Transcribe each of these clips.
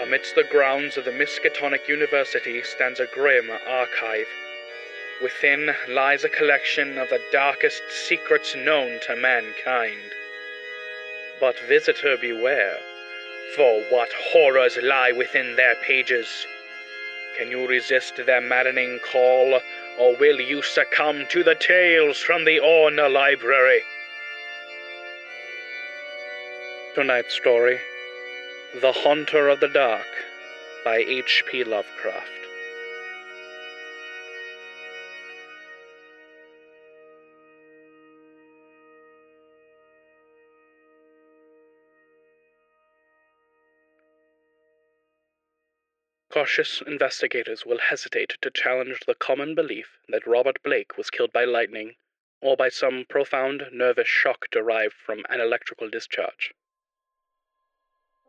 Amidst the grounds of the Miskatonic University stands a grim archive. Within lies a collection of the darkest secrets known to mankind. But visitor beware, for what horrors lie within their pages. Can you resist their maddening call, or will you succumb to the tales from the Orna Library? Tonight's story The Haunter of the Dark by H.P. Lovecraft. Cautious investigators will hesitate to challenge the common belief that Robert Blake was killed by lightning or by some profound nervous shock derived from an electrical discharge.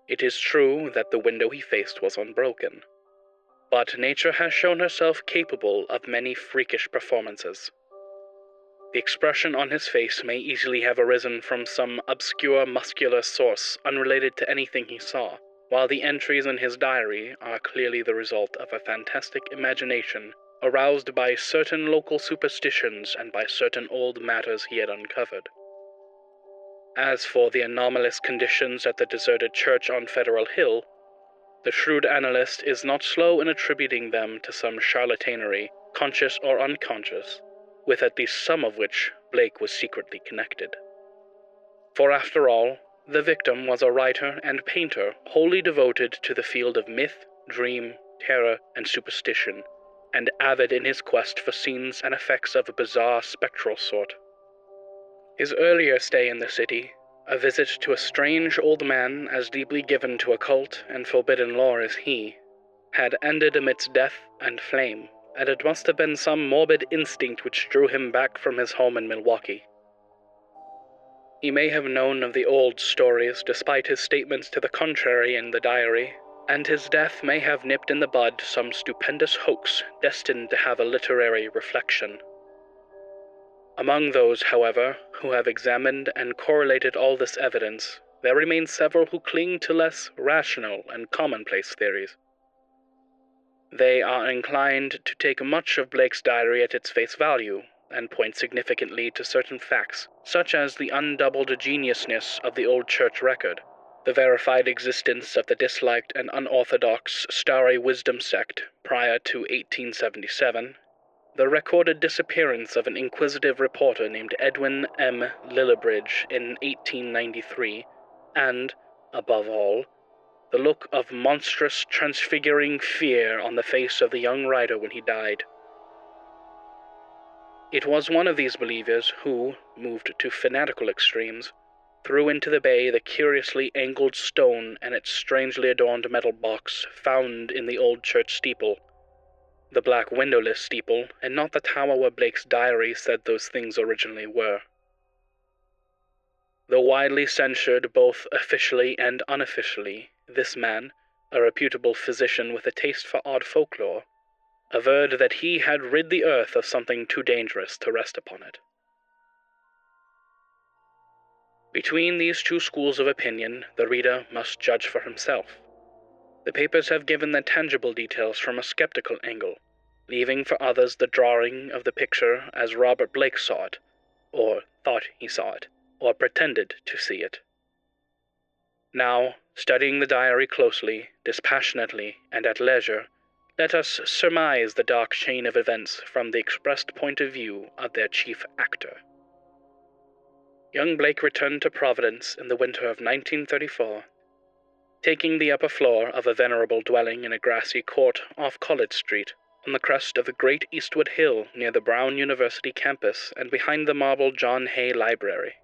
It is true that the window he faced was unbroken, but nature has shown herself capable of many freakish performances. The expression on his face may easily have arisen from some obscure muscular source unrelated to anything he saw, while the entries in his diary are clearly the result of a fantastic imagination aroused by certain local superstitions and by certain old matters he had uncovered. As for the anomalous conditions at the deserted church on Federal Hill, the shrewd analyst is not slow in attributing them to some charlatanery, conscious or unconscious, with at least some of which Blake was secretly connected. For after all, the victim was a writer and painter wholly devoted to the field of myth, dream, terror, and superstition, and avid in his quest for scenes and effects of a bizarre spectral sort. His earlier stay in the city, a visit to a strange old man as deeply given to occult and forbidden lore as he, had ended amidst death and flame, and it must have been some morbid instinct which drew him back from his home in Milwaukee. He may have known of the old stories despite his statements to the contrary in the diary, and his death may have nipped in the bud some stupendous hoax destined to have a literary reflection. Among those, however, who have examined and correlated all this evidence, there remain several who cling to less rational and commonplace theories. They are inclined to take much of Blake's diary at its face value and point significantly to certain facts, such as the undoubled geniusness of the old church record, the verified existence of the disliked and unorthodox Starry Wisdom sect prior to 1877, the recorded disappearance of an inquisitive reporter named Edwin M. Lillibridge in 1893, and, above all, the look of monstrous, transfiguring fear on the face of the young writer when he died. It was one of these believers who, moved to fanatical extremes, threw into the bay the curiously angled stone and its strangely adorned metal box found in the old church steeple the black windowless steeple, and not the tower where Blake's diary said those things originally were. Though widely censured both officially and unofficially, this man, a reputable physician with a taste for odd folklore, averred that he had rid the earth of something too dangerous to rest upon it. Between these two schools of opinion, the reader must judge for himself. The papers have given the tangible details from a skeptical angle, leaving for others the drawing of the picture as Robert Blake saw it, or thought he saw it, or pretended to see it. Now, studying the diary closely, dispassionately, and at leisure, let us surmise the dark chain of events from the expressed point of view of their chief actor. Young Blake returned to Providence in the winter of 1934 taking the upper floor of a venerable dwelling in a grassy court off College Street, on the crest of the great eastward Hill near the Brown University campus and behind the marble John Hay Library.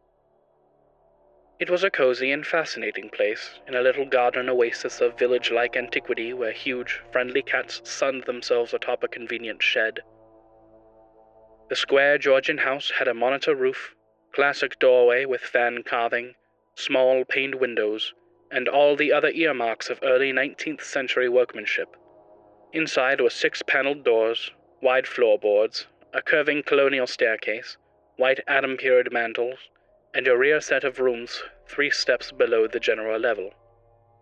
It was a cozy and fascinating place, in a little garden oasis of village like antiquity where huge, friendly cats sunned themselves atop a convenient shed. The square Georgian house had a monitor roof, classic doorway with fan carving, small paned windows, and all the other earmarks of early 19th century workmanship. Inside were six paneled doors, wide floorboards, a curving colonial staircase, white Adam period mantels, and a rear set of rooms three steps below the general level.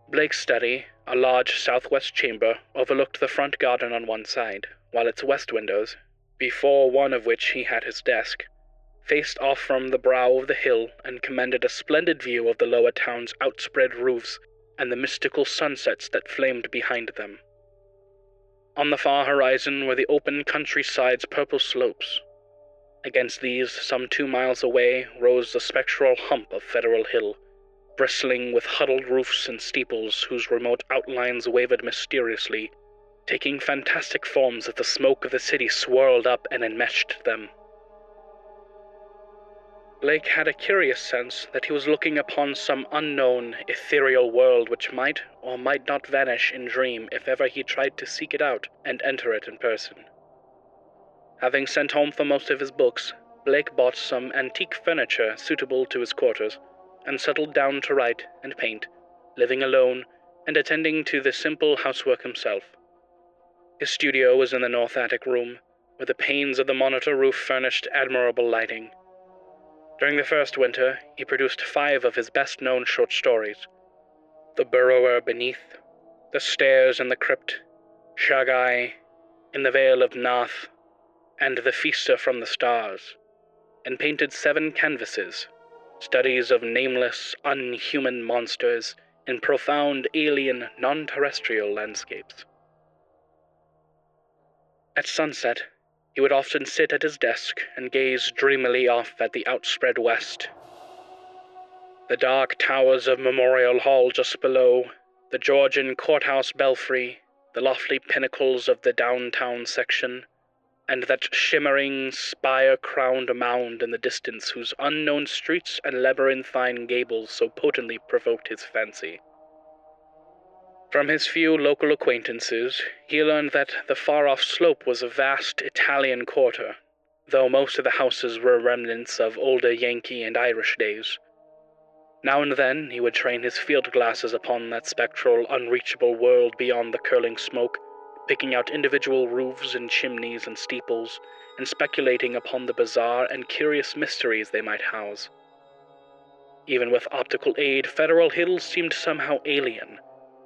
Blake's study, a large southwest chamber, overlooked the front garden on one side, while its west windows, before one of which he had his desk, faced off from the brow of the hill and commanded a splendid view of the lower town's outspread roofs and the mystical sunsets that flamed behind them. On the far horizon were the open countryside's purple slopes. Against these, some two miles away, rose the spectral hump of Federal Hill, bristling with huddled roofs and steeples whose remote outlines wavered mysteriously, taking fantastic forms as the smoke of the city swirled up and enmeshed them. Blake had a curious sense that he was looking upon some unknown, ethereal world which might or might not vanish in dream if ever he tried to seek it out and enter it in person. Having sent home for most of his books, Blake bought some antique furniture suitable to his quarters and settled down to write and paint, living alone and attending to the simple housework himself. His studio was in the north attic room, where the panes of the monitor roof furnished admirable lighting. During the first winter, he produced five of his best known short stories The Burrower Beneath, The Stairs in the Crypt, Shaggai, In the Vale of Pnath, and The Feaster from the Stars, and painted seven canvases, studies of nameless, unhuman monsters in profound, alien, non terrestrial landscapes. At sunset, he would often sit at his desk and gaze dreamily off at the outspread west. The dark towers of Memorial Hall just below, the Georgian courthouse belfry, the lofty pinnacles of the downtown section, and that shimmering, spire crowned mound in the distance whose unknown streets and labyrinthine gables so potently provoked his fancy. From his few local acquaintances, he learned that the far off slope was a vast Italian quarter, though most of the houses were remnants of older Yankee and Irish days. Now and then he would train his field glasses upon that spectral, unreachable world beyond the curling smoke, picking out individual roofs and chimneys and steeples, and speculating upon the bizarre and curious mysteries they might house. Even with optical aid, Federal Hills seemed somehow alien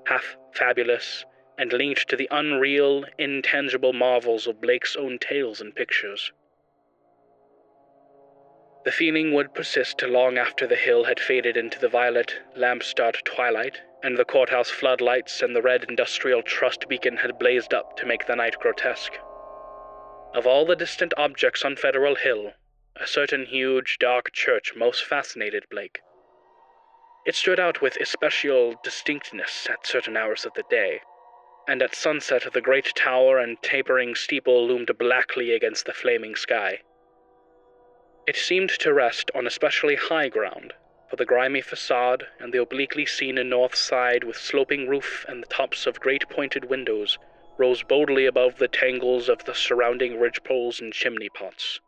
half fabulous, and linked to the unreal, intangible marvels of Blake's own tales and pictures. The feeling would persist long after the hill had faded into the violet, lamp starred twilight, and the courthouse floodlights and the red industrial trust beacon had blazed up to make the night grotesque. Of all the distant objects on Federal Hill, a certain huge, dark church most fascinated Blake. It stood out with especial distinctness at certain hours of the day, and at sunset the great tower and tapering steeple loomed blackly against the flaming sky. It seemed to rest on especially high ground, for the grimy facade and the obliquely seen north side with sloping roof and the tops of great pointed windows rose boldly above the tangles of the surrounding ridgepoles and chimney pots.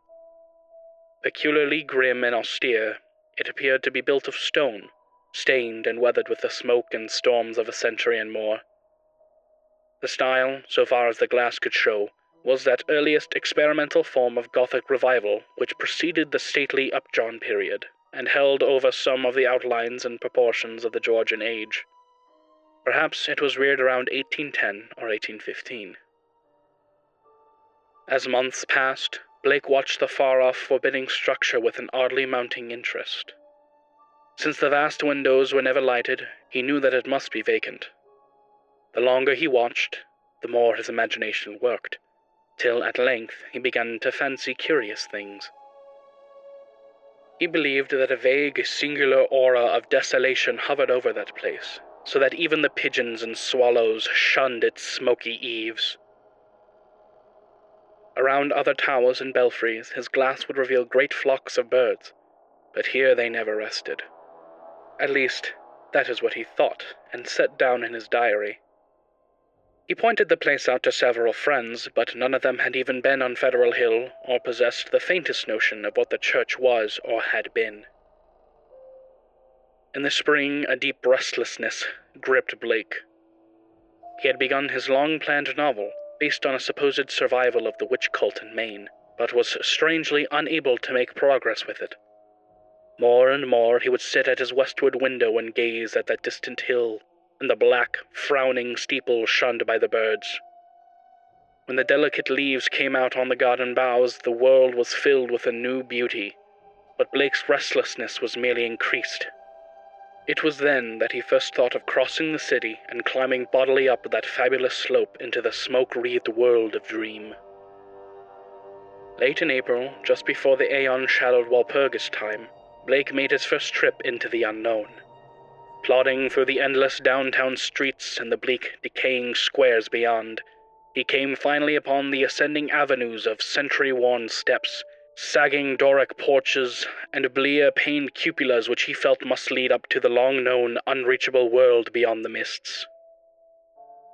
Peculiarly grim and austere, it appeared to be built of stone, stained and weathered with the smoke and storms of a century and more. The style, so far as the glass could show, was that earliest experimental form of Gothic revival which preceded the stately Upjohn period and held over some of the outlines and proportions of the Georgian age. Perhaps it was reared around 1810 or 1815. As months passed, Blake watched the far off, forbidding structure with an oddly mounting interest. Since the vast windows were never lighted, he knew that it must be vacant. The longer he watched, the more his imagination worked, till at length he began to fancy curious things. He believed that a vague, singular aura of desolation hovered over that place, so that even the pigeons and swallows shunned its smoky eaves. Around other towers and belfries, his glass would reveal great flocks of birds, but here they never rested. At least, that is what he thought, and set down in his diary. He pointed the place out to several friends, but none of them had even been on Federal Hill or possessed the faintest notion of what the church was or had been. In the spring, a deep restlessness gripped Blake. He had begun his long planned novel, based on a supposed survival of the witch cult in Maine, but was strangely unable to make progress with it. More and more he would sit at his westward window and gaze at that distant hill, and the black, frowning steeple shunned by the birds. When the delicate leaves came out on the garden boughs, the world was filled with a new beauty, but Blake's restlessness was merely increased. It was then that he first thought of crossing the city and climbing bodily up that fabulous slope into the smoke wreathed world of Dream. Late in April, just before the aeon shadowed Walpurgis time, Blake made his first trip into the unknown. Plodding through the endless downtown streets and the bleak, decaying squares beyond, he came finally upon the ascending avenues of century worn steps, sagging Doric porches, and blear paned cupolas which he felt must lead up to the long known, unreachable world beyond the mists.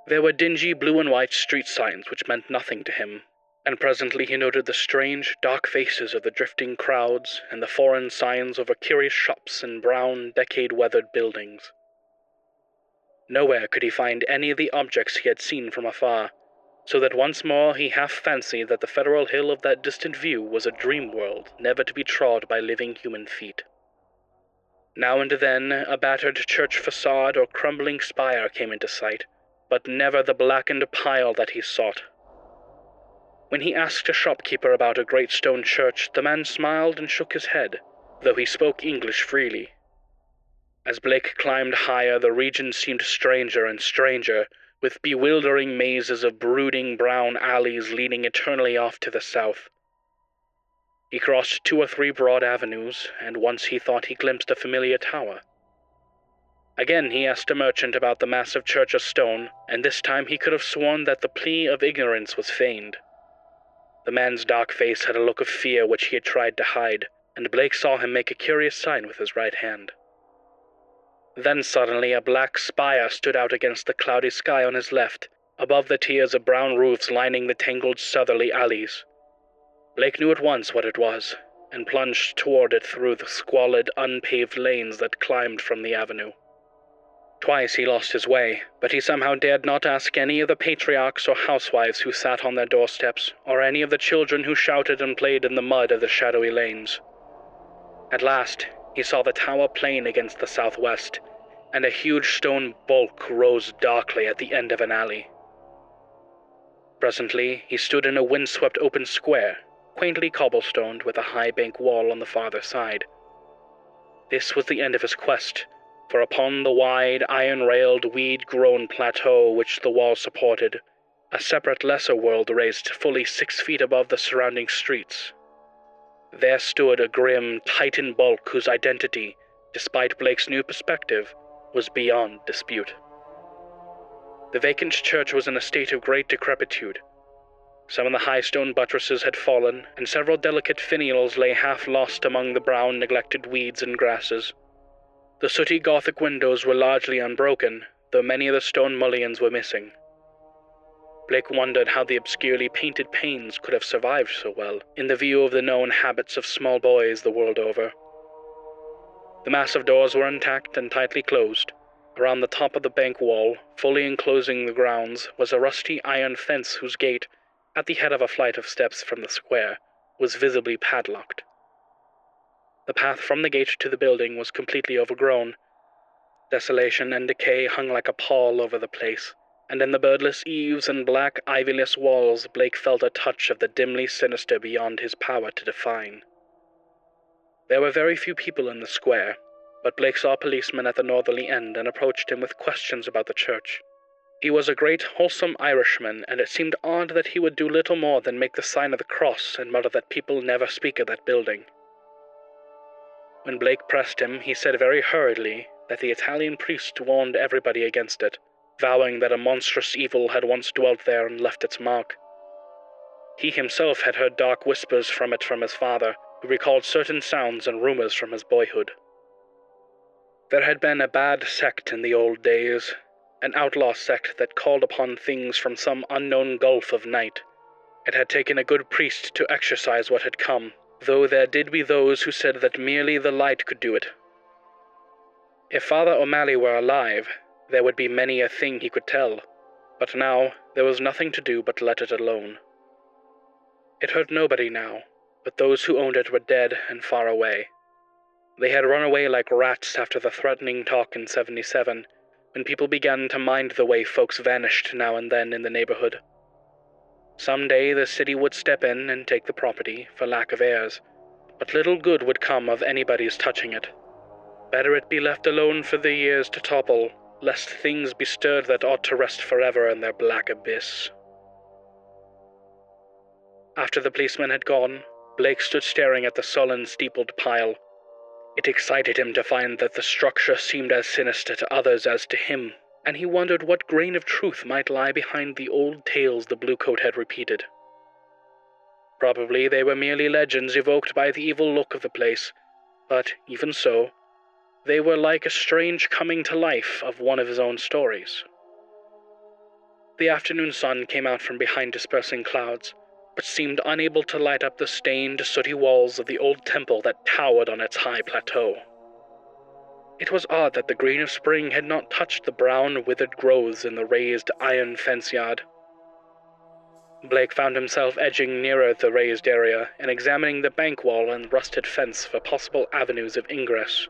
There were dingy blue and white street signs which meant nothing to him, and presently he noted the strange, dark faces of the drifting crowds and the foreign signs over curious shops and brown, decade weathered buildings. Nowhere could he find any of the objects he had seen from afar, so that once more he half fancied that the federal hill of that distant view was a dream world never to be trod by living human feet. Now and then a battered church facade or crumbling spire came into sight, but never the blackened pile that he sought when he asked a shopkeeper about a great stone church, the man smiled and shook his head, though he spoke English freely. As Blake climbed higher, the region seemed stranger and stranger, with bewildering mazes of brooding brown alleys leading eternally off to the south. He crossed two or three broad avenues, and once he thought he glimpsed a familiar tower. Again he asked a merchant about the massive church of stone, and this time he could have sworn that the plea of ignorance was feigned. The man's dark face had a look of fear which he had tried to hide, and Blake saw him make a curious sign with his right hand. Then suddenly a black spire stood out against the cloudy sky on his left, above the tiers of brown roofs lining the tangled southerly alleys. Blake knew at once what it was, and plunged toward it through the squalid, unpaved lanes that climbed from the avenue. Twice he lost his way, but he somehow dared not ask any of the patriarchs or housewives who sat on their doorsteps, or any of the children who shouted and played in the mud of the shadowy lanes. At last, he saw the tower plain against the southwest, and a huge stone bulk rose darkly at the end of an alley. Presently, he stood in a windswept open square, quaintly cobblestoned with a high bank wall on the farther side. This was the end of his quest for upon the wide, iron railed, weed grown plateau which the wall supported, a separate lesser world raised fully six feet above the surrounding streets. There stood a grim, titan bulk whose identity, despite Blake's new perspective, was beyond dispute. The vacant church was in a state of great decrepitude. Some of the high stone buttresses had fallen, and several delicate finials lay half lost among the brown, neglected weeds and grasses. The sooty Gothic windows were largely unbroken, though many of the stone mullions were missing. Blake wondered how the obscurely painted panes could have survived so well, in the view of the known habits of small boys the world over. The massive doors were intact and tightly closed. Around the top of the bank wall, fully enclosing the grounds, was a rusty iron fence whose gate, at the head of a flight of steps from the square, was visibly padlocked. The path from the gate to the building was completely overgrown. Desolation and decay hung like a pall over the place, and in the birdless eaves and black ivyless walls Blake felt a touch of the dimly sinister beyond his power to define. There were very few people in the square, but Blake saw a policeman at the northerly end and approached him with questions about the church. He was a great, wholesome Irishman, and it seemed odd that he would do little more than make the sign of the cross and mutter that people never speak of that building. When Blake pressed him, he said very hurriedly that the Italian priest warned everybody against it, vowing that a monstrous evil had once dwelt there and left its mark. He himself had heard dark whispers from it from his father, who recalled certain sounds and rumors from his boyhood. There had been a bad sect in the old days, an outlaw sect that called upon things from some unknown gulf of night. It had taken a good priest to exorcise what had come, though there did be those who said that merely the light could do it. If Father O'Malley were alive, there would be many a thing he could tell, but now there was nothing to do but let it alone. It hurt nobody now, but those who owned it were dead and far away. They had run away like rats after the threatening talk in 77, when people began to mind the way folks vanished now and then in the neighborhood. Some day the city would step in and take the property for lack of heirs, but little good would come of anybody's touching it. Better it be left alone for the years to topple, lest things be stirred that ought to rest forever in their black abyss. After the policeman had gone, Blake stood staring at the sullen, steepled pile. It excited him to find that the structure seemed as sinister to others as to him, and he wondered what grain of truth might lie behind the old tales the bluecoat had repeated. Probably they were merely legends evoked by the evil look of the place, but even so, they were like a strange coming to life of one of his own stories. The afternoon sun came out from behind dispersing clouds but seemed unable to light up the stained, sooty walls of the old temple that towered on its high plateau. It was odd that the green of spring had not touched the brown, withered growths in the raised iron fence yard. Blake found himself edging nearer the raised area and examining the bank wall and rusted fence for possible avenues of ingress.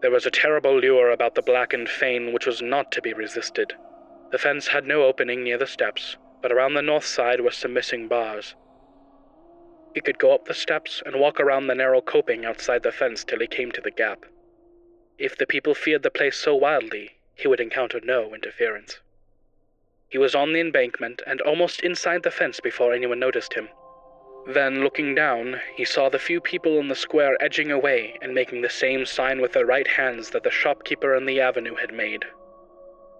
There was a terrible lure about the blackened fane which was not to be resisted. The fence had no opening near the steps, but around the north side were some missing bars. He could go up the steps and walk around the narrow coping outside the fence till he came to the gap. If the people feared the place so wildly, he would encounter no interference. He was on the embankment and almost inside the fence before anyone noticed him. Then, looking down, he saw the few people in the square edging away and making the same sign with their right hands that the shopkeeper in the avenue had made.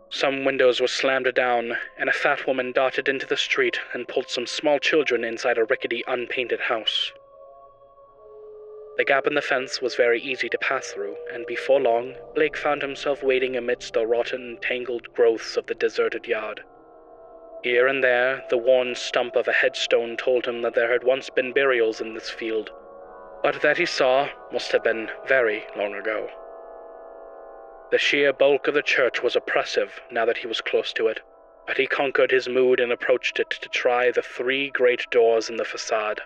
Some windows were slammed down, and a fat woman darted into the street and pulled some small children inside a rickety, unpainted house. The gap in the fence was very easy to pass through, and before long, Blake found himself wading amidst the rotten, tangled growths of the deserted yard. Here and there, the worn stump of a headstone told him that there had once been burials in this field, but that he saw must have been very long ago. The sheer bulk of the church was oppressive now that he was close to it, but he conquered his mood and approached it to try the three great doors in the facade.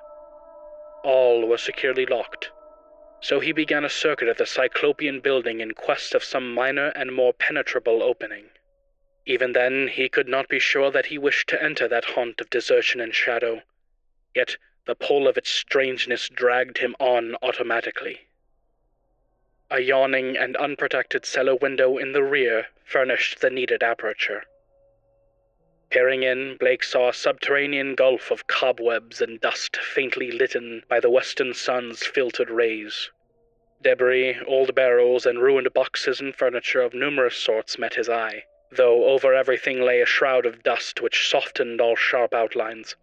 All were securely locked, so he began a circuit of the Cyclopean building in quest of some minor and more penetrable opening. Even then, he could not be sure that he wished to enter that haunt of desertion and shadow, yet the pull of its strangeness dragged him on automatically. A yawning and unprotected cellar window in the rear furnished the needed aperture. Peering in, Blake saw a subterranean gulf of cobwebs and dust faintly litten by the western sun's filtered rays. Debris, old barrels, and ruined boxes and furniture of numerous sorts met his eye, though over everything lay a shroud of dust which softened all sharp outlines.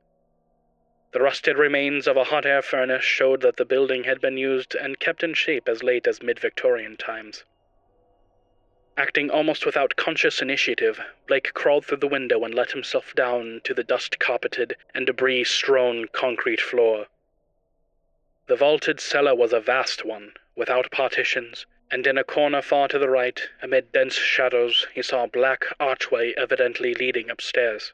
The rusted remains of a hot air furnace showed that the building had been used and kept in shape as late as mid Victorian times. Acting almost without conscious initiative, Blake crawled through the window and let himself down to the dust carpeted and debris strewn concrete floor. The vaulted cellar was a vast one, without partitions, and in a corner far to the right, amid dense shadows, he saw a black archway evidently leading upstairs.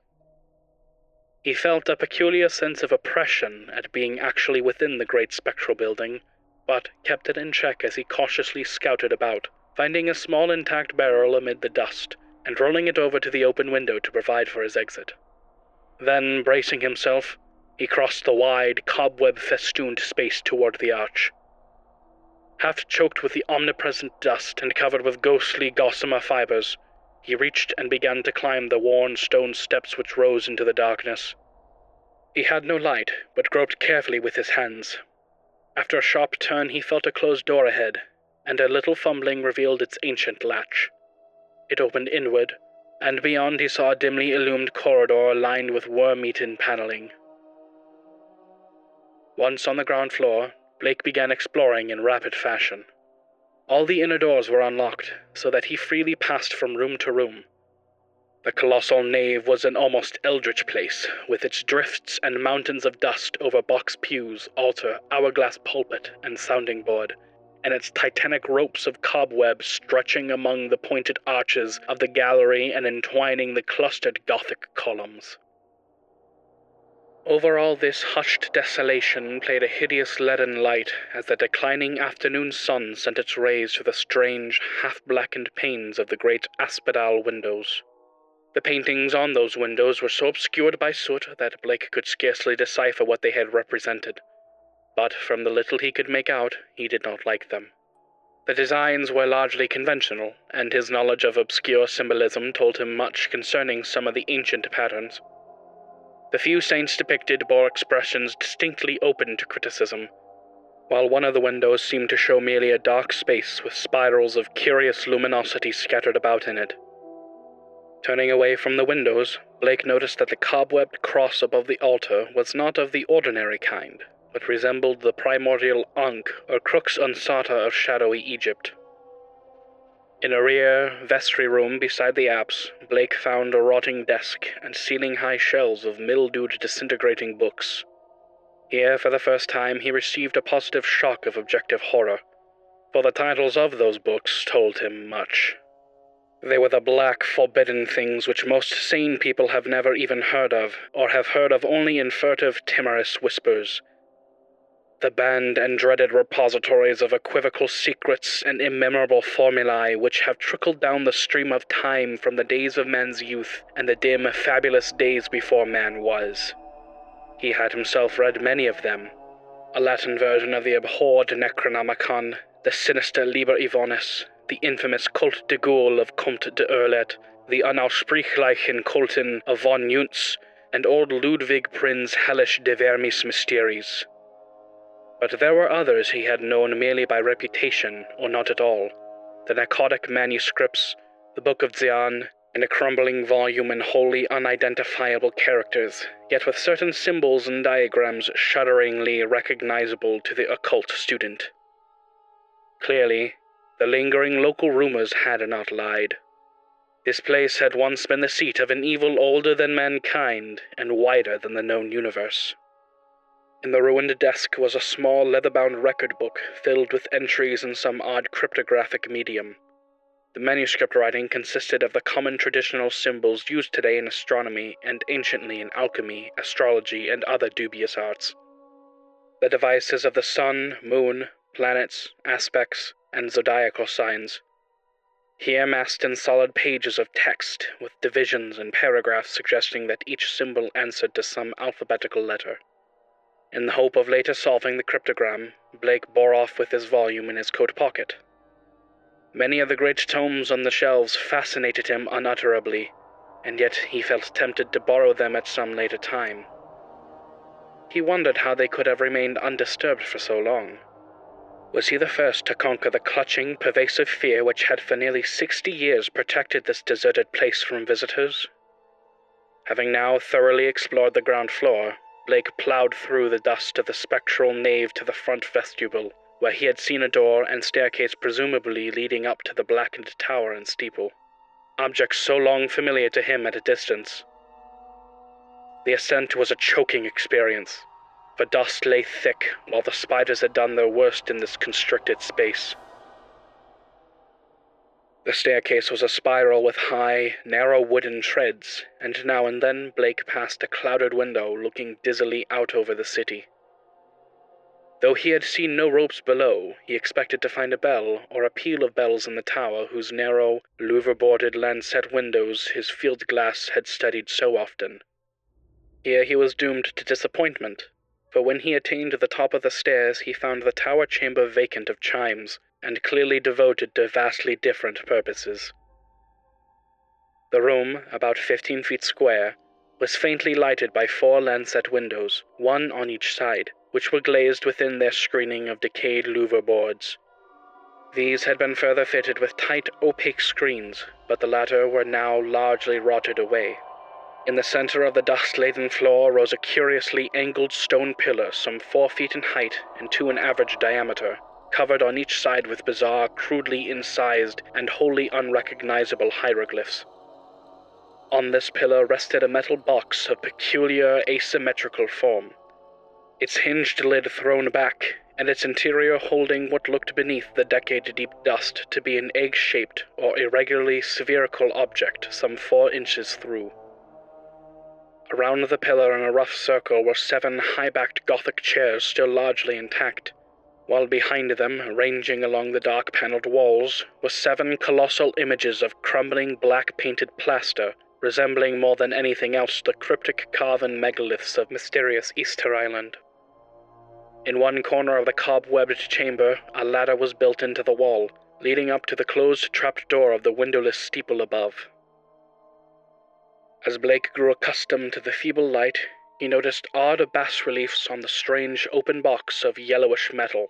He felt a peculiar sense of oppression at being actually within the great spectral building, but kept it in check as he cautiously scouted about, finding a small intact barrel amid the dust, and rolling it over to the open window to provide for his exit. Then, bracing himself, he crossed the wide, cobweb festooned space toward the arch. Half choked with the omnipresent dust and covered with ghostly gossamer fibers, he reached and began to climb the worn stone steps which rose into the darkness. He had no light, but groped carefully with his hands. After a sharp turn, he felt a closed door ahead, and a little fumbling revealed its ancient latch. It opened inward, and beyond he saw a dimly illumined corridor lined with worm eaten paneling. Once on the ground floor, Blake began exploring in rapid fashion. All the inner doors were unlocked, so that he freely passed from room to room. The colossal nave was an almost eldritch place, with its drifts and mountains of dust over box pews, altar, hourglass pulpit, and sounding board, and its titanic ropes of cobweb stretching among the pointed arches of the gallery and entwining the clustered Gothic columns. Over all this hushed desolation played a hideous leaden light as the declining afternoon sun sent its rays through the strange, half blackened panes of the great apsidal windows. The paintings on those windows were so obscured by soot that Blake could scarcely decipher what they had represented. But from the little he could make out, he did not like them. The designs were largely conventional, and his knowledge of obscure symbolism told him much concerning some of the ancient patterns. The few saints depicted bore expressions distinctly open to criticism, while one of the windows seemed to show merely a dark space with spirals of curious luminosity scattered about in it. Turning away from the windows, Blake noticed that the cobwebbed cross above the altar was not of the ordinary kind, but resembled the primordial Ankh or Crux Ansata of shadowy Egypt. In a rear vestry room beside the apse, Blake found a rotting desk and ceiling high shelves of mildewed, disintegrating books. Here, for the first time, he received a positive shock of objective horror, for the titles of those books told him much. They were the black, forbidden things which most sane people have never even heard of, or have heard of only in furtive, timorous whispers the banned and dreaded repositories of equivocal secrets and immemorable formulae which have trickled down the stream of time from the days of man's youth and the dim, fabulous days before man was. He had himself read many of them. A Latin version of the abhorred Necronomicon, the sinister Liber Ivonis, the infamous Cultes des Goules of Comte d'Erlette, the unaussprechlichen Kulten of von Junzt, and old Ludvig Prinn's hellish De Vermis Mysteriis. But there were others he had known merely by reputation, or not at all. The Pnakotic manuscripts, the Book of Dzyan, and a crumbling volume in wholly unidentifiable characters, yet with certain symbols and diagrams shudderingly recognizable to the occult student. Clearly, the lingering local rumors had not lied. This place had once been the seat of an evil older than mankind and wider than the known universe. In the ruined desk was a small leather bound record book filled with entries in some odd cryptographic medium. The manuscript writing consisted of the common traditional symbols used today in astronomy and anciently in alchemy, astrology, and other dubious arts. The devices of the sun, moon, planets, aspects, and zodiacal signs. Here massed in solid pages of text, with divisions and paragraphs suggesting that each symbol answered to some alphabetical letter. In the hope of later solving the cryptogram, Blake bore off with his volume in his coat pocket. Many of the great tomes on the shelves fascinated him unutterably, and yet he felt tempted to borrow them at some later time. He wondered how they could have remained undisturbed for so long. Was he the first to conquer the clutching, pervasive fear which had for nearly sixty years protected this deserted place from visitors? Having now thoroughly explored the ground floor, Blake plowed through the dust of the spectral nave to the front vestibule, where he had seen a door and staircase presumably leading up to the blackened tower and steeple, objects so long familiar to him at a distance. The ascent was a choking experience, for dust lay thick while the spiders had done their worst in this constricted space. The staircase was a spiral with high, narrow wooden treads, and now and then Blake passed a clouded window looking dizzily out over the city. Though he had seen no ropes below, he expected to find a bell or a peal of bells in the tower whose narrow, louver boarded lancet windows his field glass had studied so often. Here he was doomed to disappointment, for when he attained the top of the stairs he found the tower chamber vacant of chimes, and clearly devoted to vastly different purposes. The room, about fifteen feet square, was faintly lighted by four lancet windows, one on each side, which were glazed within their screening of decayed louver boards. These had been further fitted with tight, opaque screens, but the latter were now largely rotted away. In the center of the dust laden floor rose a curiously angled stone pillar some four feet in height and two in average diameter, covered on each side with bizarre, crudely incised, and wholly unrecognizable hieroglyphs. On this pillar rested a metal box of peculiar asymmetrical form, its hinged lid thrown back, and its interior holding what looked beneath the decade deep dust to be an egg shaped or irregularly spherical object some four inches through. Around the pillar in a rough circle were seven high backed Gothic chairs still largely intact, while behind them, ranging along the dark panelled walls, were seven colossal images of crumbling black painted plaster, resembling more than anything else the cryptic carven megaliths of mysterious Easter Island. In one corner of the cobwebbed chamber, a ladder was built into the wall, leading up to the closed trap door of the windowless steeple above. As Blake grew accustomed to the feeble light, he noticed odd bas reliefs on the strange open box of yellowish metal.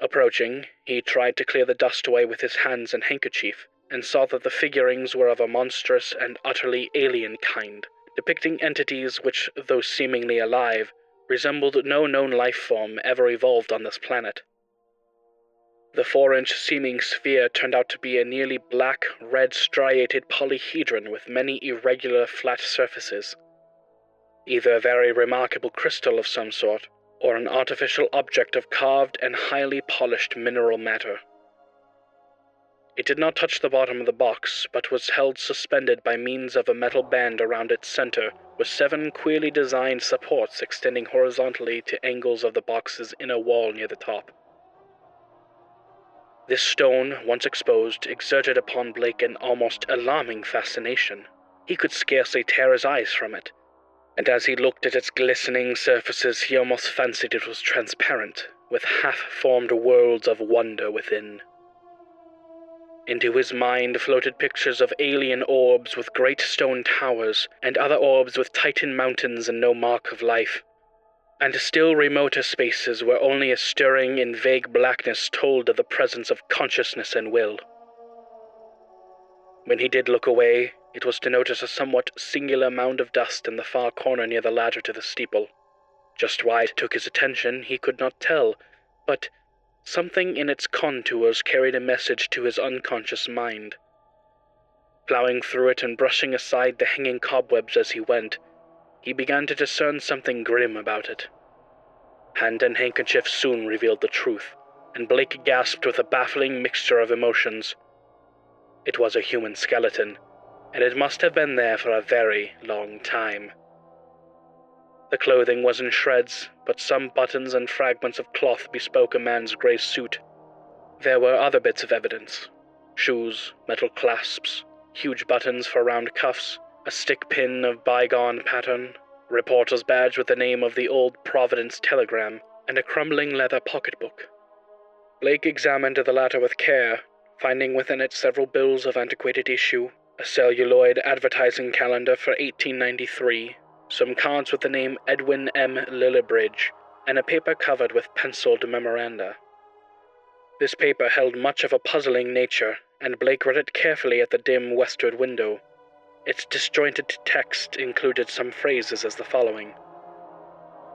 Approaching, he tried to clear the dust away with his hands and handkerchief, and saw that the figurings were of a monstrous and utterly alien kind, depicting entities which, though seemingly alive, resembled no known life form ever evolved on this planet. The four inch seeming sphere turned out to be a nearly black, red striated polyhedron with many irregular flat surfaces. Either a very remarkable crystal of some sort, or an artificial object of carved and highly polished mineral matter. It did not touch the bottom of the box, but was held suspended by means of a metal band around its center, with seven queerly designed supports extending horizontally to angles of the box's inner wall near the top. This stone, once exposed, exerted upon Blake an almost alarming fascination. He could scarcely tear his eyes from it, and as he looked at its glistening surfaces, he almost fancied it was transparent, with half formed worlds of wonder within. Into his mind floated pictures of alien orbs with great stone towers, and other orbs with Titan mountains and no mark of life and still remoter spaces where only a stirring in vague blackness told of the presence of consciousness and will. When he did look away, it was to notice a somewhat singular mound of dust in the far corner near the ladder to the steeple. Just why it took his attention, he could not tell, but something in its contours carried a message to his unconscious mind. Plowing through it and brushing aside the hanging cobwebs as he went, he began to discern something grim about it. Hand and handkerchief soon revealed the truth, and Blake gasped with a baffling mixture of emotions. It was a human skeleton, and it must have been there for a very long time. The clothing was in shreds, but some buttons and fragments of cloth bespoke a man's grey suit. There were other bits of evidence shoes, metal clasps, huge buttons for round cuffs, a stick pin of bygone pattern, reporter's badge with the name of the old Providence Telegram, and a crumbling leather pocketbook. Blake examined the latter with care, finding within it several bills of antiquated issue, a celluloid advertising calendar for 1893, some cards with the name Edwin M. Lillibridge, and a paper covered with penciled memoranda. This paper held much of a puzzling nature, and Blake read it carefully at the dim westward window. Its disjointed text included some phrases as the following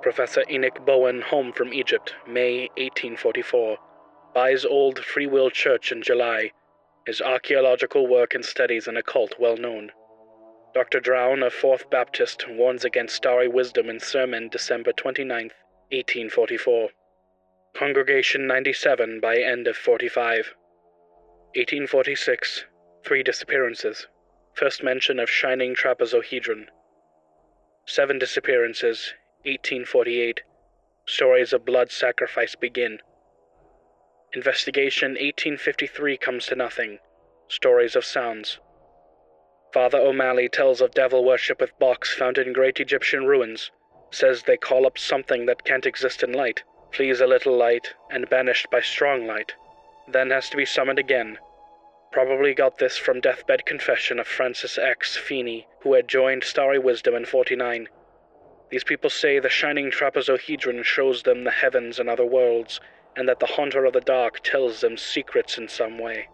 Professor Enoch Bowen, home from Egypt, May 1844. Buys old Free Will Church in July. His archaeological work and studies in occult well known. Dr. Drown of Fourth Baptist warns against starry wisdom in sermon December 29, 1844. Congregation 97 by end of 45. 1846. Three disappearances. First mention of shining trapezohedron. Seven disappearances, 1848. Stories of blood sacrifice begin. Investigation 1853 comes to nothing. Stories of sounds. Father O'Malley tells of devil worship with box found in great Egyptian ruins. Says they call up something that can't exist in light, flees a little light, and banished by strong light. Then has to be summoned again, Probably got this from deathbed confession of Francis X. Feeney, who had joined Starry Wisdom in 49. These people say the shining trapezohedron shows them the heavens and other worlds, and that the Haunter of the Dark tells them secrets in some way.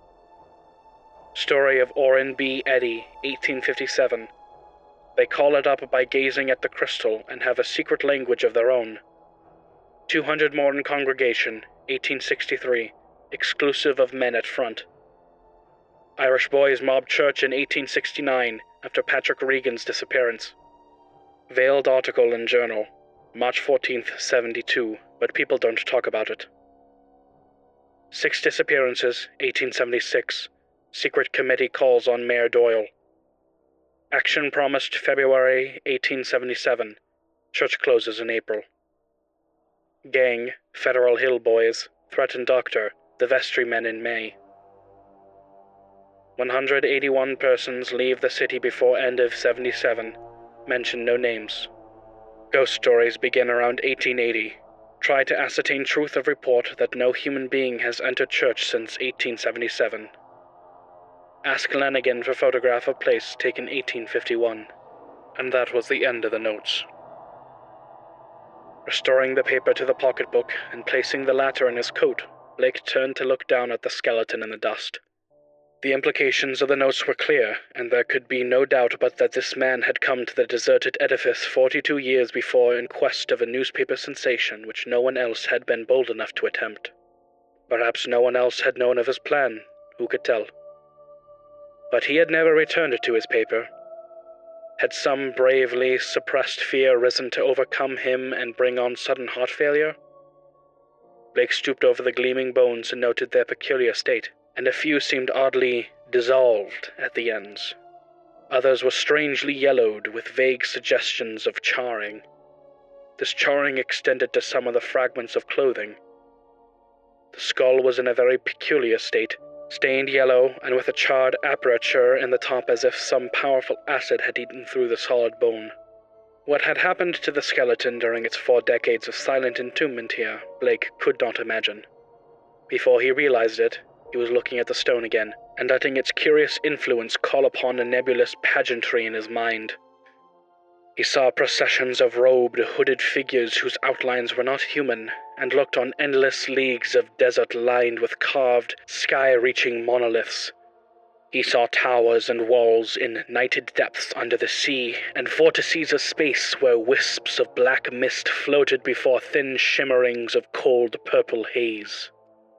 Story of Orrin B. Eddy, 1857. They call it up by gazing at the crystal and have a secret language of their own. 200 Morton Congregation, 1863, exclusive of men at front. Irish boys mob church in 1869 after Patrick Regan's disappearance. Veiled article in Journal, March 14th, 72, but people don't talk about it. Six disappearances, 1876. Secret committee calls on Mayor Doyle. Action promised February 1877. Church closes in April. Gang, Federal Hill Boys, threaten doctor, the vestrymen in May. 181 persons leave the city before end of 77. Mention no names. Ghost stories begin around 1880. Try to ascertain truth of report that no human being has entered church since 1877. Ask Lanigan for photograph of place taken 1851. And that was the end of the notes. Restoring the paper to the pocketbook and placing the latter in his coat, Blake turned to look down at the skeleton in the dust. The implications of the notes were clear, and there could be no doubt but that this man had come to the deserted edifice forty two years before in quest of a newspaper sensation which no one else had been bold enough to attempt. Perhaps no one else had known of his plan, who could tell? But he had never returned it to his paper. Had some bravely suppressed fear risen to overcome him and bring on sudden heart failure? Blake stooped over the gleaming bones and noted their peculiar state and a few seemed oddly dissolved at the ends. Others were strangely yellowed with vague suggestions of charring. This charring extended to some of the fragments of clothing. The skull was in a very peculiar state, stained yellow and with a charred aperture in the top as if some powerful acid had eaten through the solid bone. What had happened to the skeleton during its four decades of silent entombment here, Blake could not imagine. Before he realized it, he was looking at the stone again, and letting its curious influence call upon a nebulous pageantry in his mind. He saw processions of robed, hooded figures whose outlines were not human, and looked on endless leagues of desert lined with carved, sky reaching monoliths. He saw towers and walls in nighted depths under the sea, and vortices of space where wisps of black mist floated before thin shimmerings of cold purple haze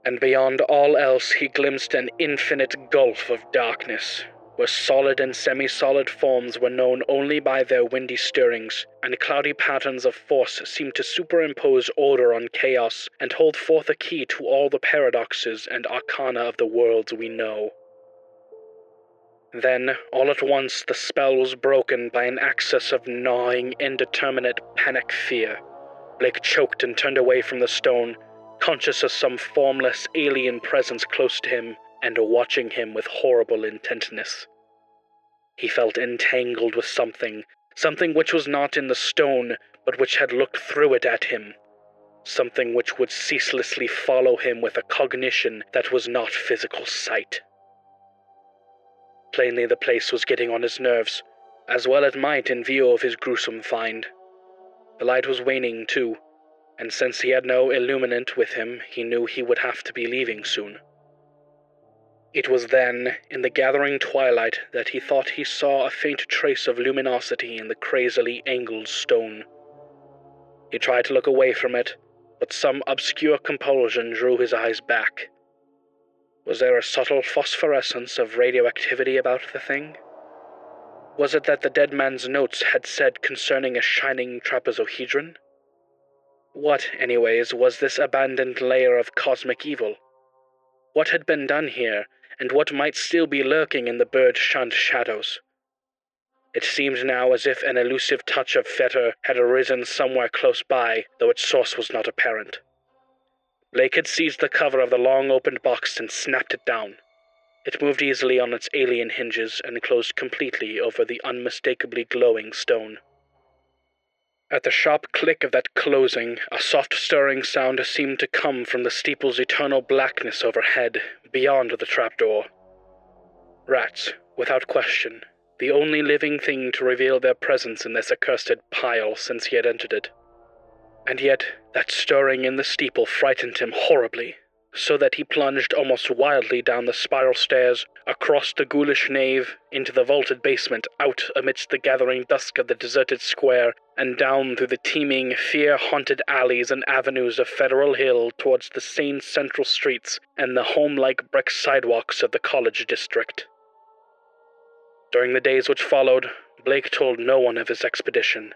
and beyond all else he glimpsed an infinite gulf of darkness, where solid and semi solid forms were known only by their windy stirrings, and cloudy patterns of force seemed to superimpose order on chaos and hold forth a key to all the paradoxes and arcana of the worlds we know. Then, all at once, the spell was broken by an access of gnawing, indeterminate panic fear. Blake choked and turned away from the stone, conscious of some formless alien presence close to him and watching him with horrible intentness. He felt entangled with something, something which was not in the stone, but which had looked through it at him, something which would ceaselessly follow him with a cognition that was not physical sight. Plainly, the place was getting on his nerves, as well it might in view of his gruesome find. The light was waning, too, and since he had no illuminant with him, he knew he would have to be leaving soon. It was then, in the gathering twilight, that he thought he saw a faint trace of luminosity in the crazily angled stone. He tried to look away from it, but some obscure compulsion drew his eyes back. Was there a subtle phosphorescence of radioactivity about the thing? Was it that the dead man's notes had said concerning a shining trapezohedron? What, anyways, was this abandoned layer of cosmic evil? What had been done here, and what might still be lurking in the bird shunned shadows? It seemed now as if an elusive touch of fetor had arisen somewhere close by, though its source was not apparent. Blake had seized the cover of the long opened box and snapped it down. It moved easily on its alien hinges and closed completely over the unmistakably glowing stone. At the sharp click of that closing, a soft stirring sound seemed to come from the steeple's eternal blackness overhead, beyond the trapdoor. Rats, without question, the only living thing to reveal their presence in this accursed pile since he had entered it. And yet, that stirring in the steeple frightened him horribly so that he plunged almost wildly down the spiral stairs, across the ghoulish nave, into the vaulted basement, out amidst the gathering dusk of the deserted square, and down through the teeming, fear haunted alleys and avenues of Federal Hill towards the sane central streets and the home like brick sidewalks of the college district. During the days which followed, Blake told no one of his expedition.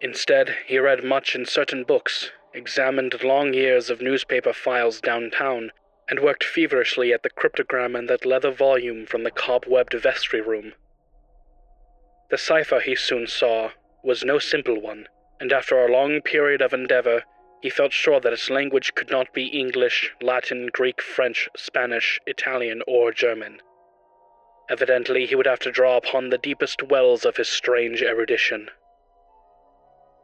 Instead, he read much in certain books examined long years of newspaper files downtown, and worked feverishly at the cryptogram in that leather volume from the cobwebbed vestry room. The cipher he soon saw was no simple one, and after a long period of endeavor, he felt sure that its language could not be English, Latin, Greek, French, Spanish, Italian, or German. Evidently, he would have to draw upon the deepest wells of his strange erudition.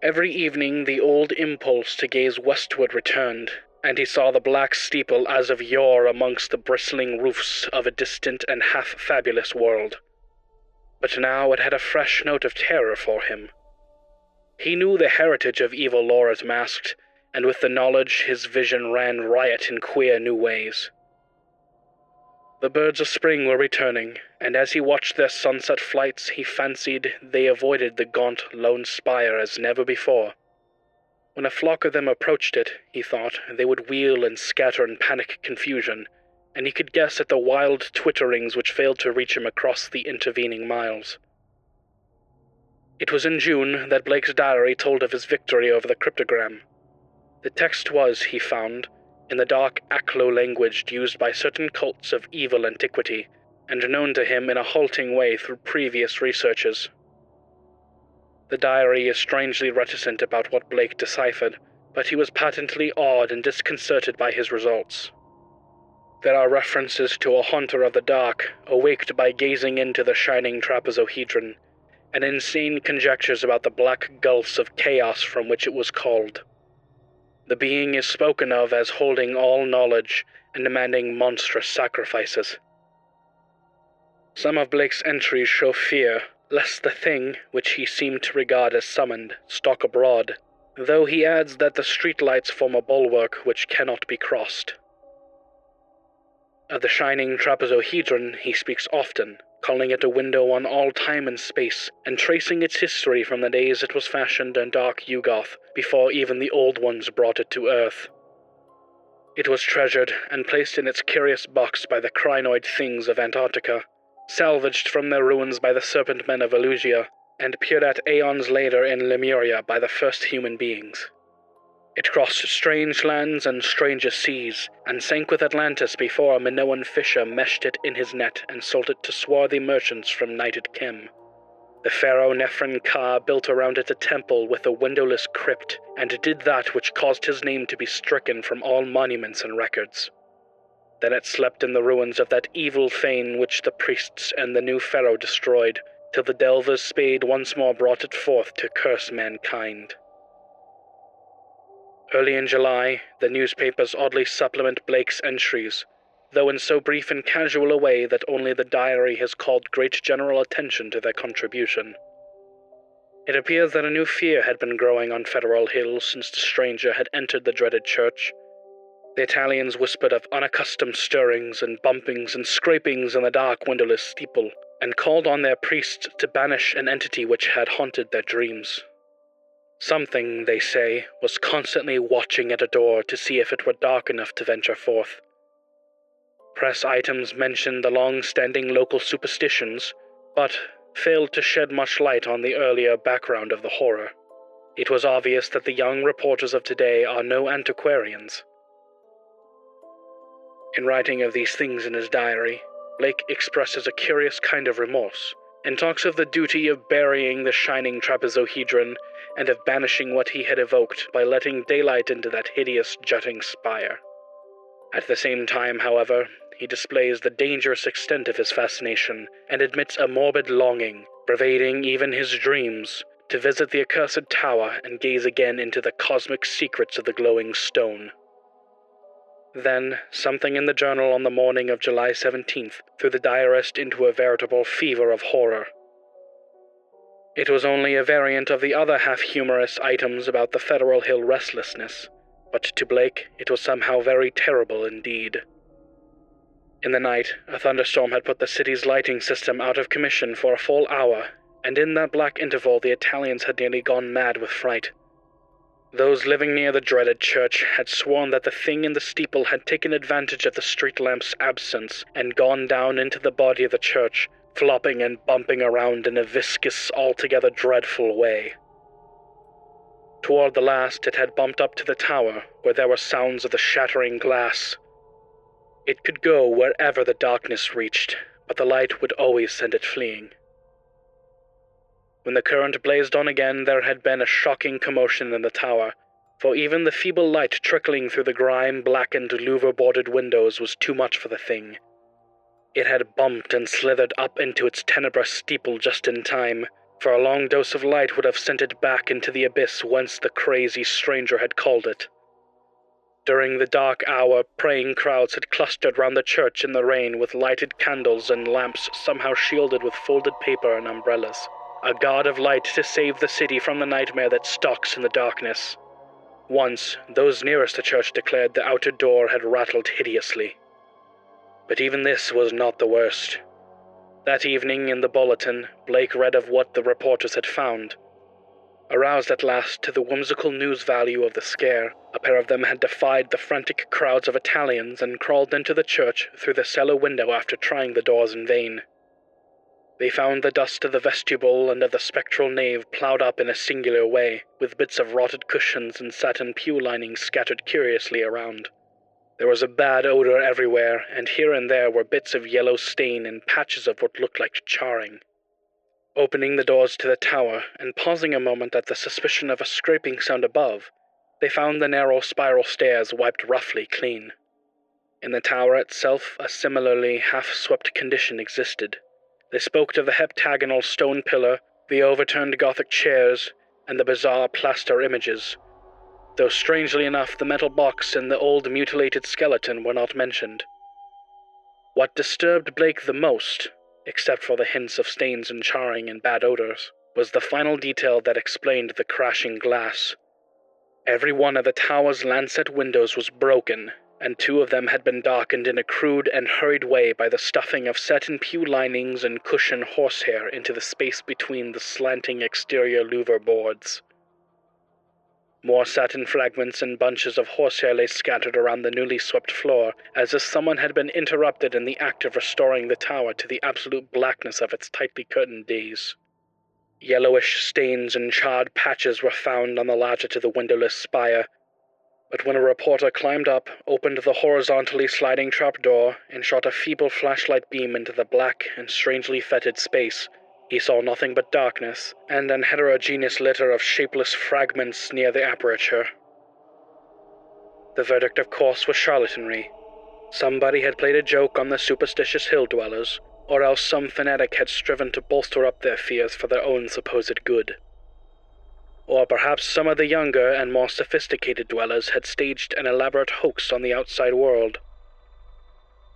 Every evening, the old impulse to gaze westward returned, and he saw the black steeple as of yore amongst the bristling roofs of a distant and half fabulous world. But now it had a fresh note of terror for him. He knew the heritage of evil Laura's masked, and with the knowledge his vision ran riot in queer new ways. The birds of spring were returning, and as he watched their sunset flights, he fancied they avoided the gaunt lone spire as never before. When a flock of them approached it, he thought, they would wheel and scatter in panic confusion, and he could guess at the wild twitterings which failed to reach him across the intervening miles. It was in June that Blake's diary told of his victory over the cryptogram. The text was, he found, in the dark Aklo language used by certain cults of evil antiquity, and known to him in a halting way through previous researches. The diary is strangely reticent about what Blake deciphered, but he was patently awed and disconcerted by his results. There are references to a haunter of the dark, awaked by gazing into the shining trapezohedron, and insane conjectures about the black gulfs of chaos from which it was called. The being is spoken of as holding all knowledge and demanding monstrous sacrifices. Some of Blake's entries show fear lest the thing, which he seemed to regard as summoned, stalk abroad, though he adds that the streetlights form a bulwark which cannot be crossed. Of the shining trapezohedron he speaks often, calling it a window on all time and space, and tracing its history from the days it was fashioned in dark Yuggoth, before even the Old Ones brought it to Earth. It was treasured and placed in its curious box by the crinoid things of Antarctica, salvaged from their ruins by the serpent men of Valusia, and peered at aeons later in Lemuria by the first human beings. It crossed strange lands and stranger seas, and sank with Atlantis before a Minoan fisher meshed it in his net and sold it to swarthy merchants from nighted Khem. The pharaoh Nephren Ka built around it a temple with a windowless crypt, and did that which caused his name to be stricken from all monuments and records. Then it slept in the ruins of that evil fane which the priests and the new pharaoh destroyed, till the delver's spade once more brought it forth to curse mankind. Early in July, the newspapers oddly supplement Blake's entries, though in so brief and casual a way that only the diary has called great general attention to their contribution. It appears that a new fear had been growing on Federal Hill since the stranger had entered the dreaded church. The Italians whispered of unaccustomed stirrings and bumpings and scrapings in the dark windowless steeple, and called on their priests to banish an entity which had haunted their dreams. Something, they say, was constantly watching at a door to see if it were dark enough to venture forth. Press items mentioned the long standing local superstitions, but failed to shed much light on the earlier background of the horror. It was obvious that the young reporters of today are no antiquarians. In writing of these things in his diary, Blake expresses a curious kind of remorse and talks of the duty of burying the shining trapezohedron and of banishing what he had evoked by letting daylight into that hideous jutting spire. At the same time, however, he displays the dangerous extent of his fascination and admits a morbid longing, pervading even his dreams, to visit the accursed tower and gaze again into the cosmic secrets of the glowing stone. Then, something in the journal on the morning of July 17th threw the diarist into a veritable fever of horror. It was only a variant of the other half humorous items about the Federal Hill restlessness, but to Blake it was somehow very terrible indeed. In the night, a thunderstorm had put the city's lighting system out of commission for a full hour, and in that black interval the Italians had nearly gone mad with fright. Those living near the dreaded church had sworn that the thing in the steeple had taken advantage of the street lamp's absence and gone down into the body of the church, flopping and bumping around in a viscous, altogether dreadful way. Toward the last, it had bumped up to the tower, where there were sounds of the shattering glass. It could go wherever the darkness reached, but the light would always send it fleeing. When the current blazed on again, there had been a shocking commotion in the tower, for even the feeble light trickling through the grime blackened louver boarded windows was too much for the thing. It had bumped and slithered up into its tenebrous steeple just in time, for a long dose of light would have sent it back into the abyss whence the crazy stranger had called it. During the dark hour, praying crowds had clustered round the church in the rain with lighted candles and lamps somehow shielded with folded paper and umbrellas. A god of light to save the city from the nightmare that stalks in the darkness. Once, those nearest the church declared the outer door had rattled hideously. But even this was not the worst. That evening in the bulletin, Blake read of what the reporters had found. Aroused at last to the whimsical news value of the scare, a pair of them had defied the frantic crowds of Italians and crawled into the church through the cellar window after trying the doors in vain. They found the dust of the vestibule and of the spectral nave ploughed up in a singular way, with bits of rotted cushions and satin pew linings scattered curiously around. There was a bad odor everywhere, and here and there were bits of yellow stain and patches of what looked like charring. Opening the doors to the tower, and pausing a moment at the suspicion of a scraping sound above, they found the narrow spiral stairs wiped roughly clean. In the tower itself, a similarly half swept condition existed. They spoke of the heptagonal stone pillar, the overturned Gothic chairs, and the bizarre plaster images, though strangely enough, the metal box and the old mutilated skeleton were not mentioned. What disturbed Blake the most, except for the hints of stains and charring and bad odors, was the final detail that explained the crashing glass. Every one of the tower's lancet windows was broken, and two of them had been darkened in a crude and hurried way by the stuffing of satin pew linings and cushion horsehair into the space between the slanting exterior louver boards. More satin fragments and bunches of horsehair lay scattered around the newly swept floor, as if someone had been interrupted in the act of restoring the tower to the absolute blackness of its tightly curtained days. Yellowish stains and charred patches were found on the ladder to the windowless spire, but when a reporter climbed up, opened the horizontally sliding trap door, and shot a feeble flashlight beam into the black and strangely fetid space, he saw nothing but darkness, and an heterogeneous litter of shapeless fragments near the aperture. The verdict, of course, was charlatanry. Somebody had played a joke on the superstitious hill dwellers, or else some fanatic had striven to bolster up their fears for their own supposed good. Or perhaps some of the younger and more sophisticated dwellers had staged an elaborate hoax on the outside world.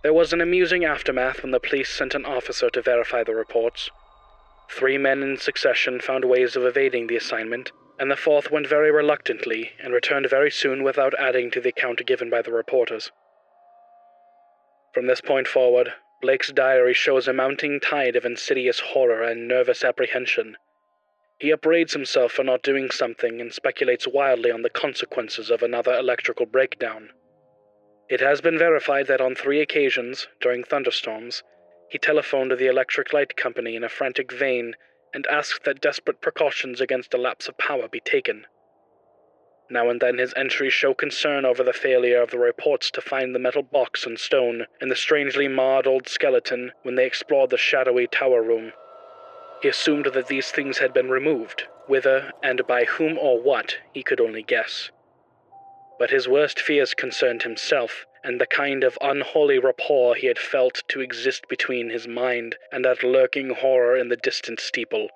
There was an amusing aftermath when the police sent an officer to verify the reports, Three men in succession found ways of evading the assignment, and the fourth went very reluctantly and returned very soon without adding to the account given by the reporters. From this point forward, Blake's diary shows a mounting tide of insidious horror and nervous apprehension. He upbraids himself for not doing something and speculates wildly on the consequences of another electrical breakdown. It has been verified that on three occasions, during thunderstorms, he telephoned the electric light company in a frantic vein and asked that desperate precautions against a lapse of power be taken. Now and then his entries show concern over the failure of the reports to find the metal box and stone and the strangely marred old skeleton when they explored the shadowy tower room. He assumed that these things had been removed, whither and by whom or what he could only guess. But his worst fears concerned himself, and the kind of unholy rapport he had felt to exist between his mind and that lurking horror in the distant steeple,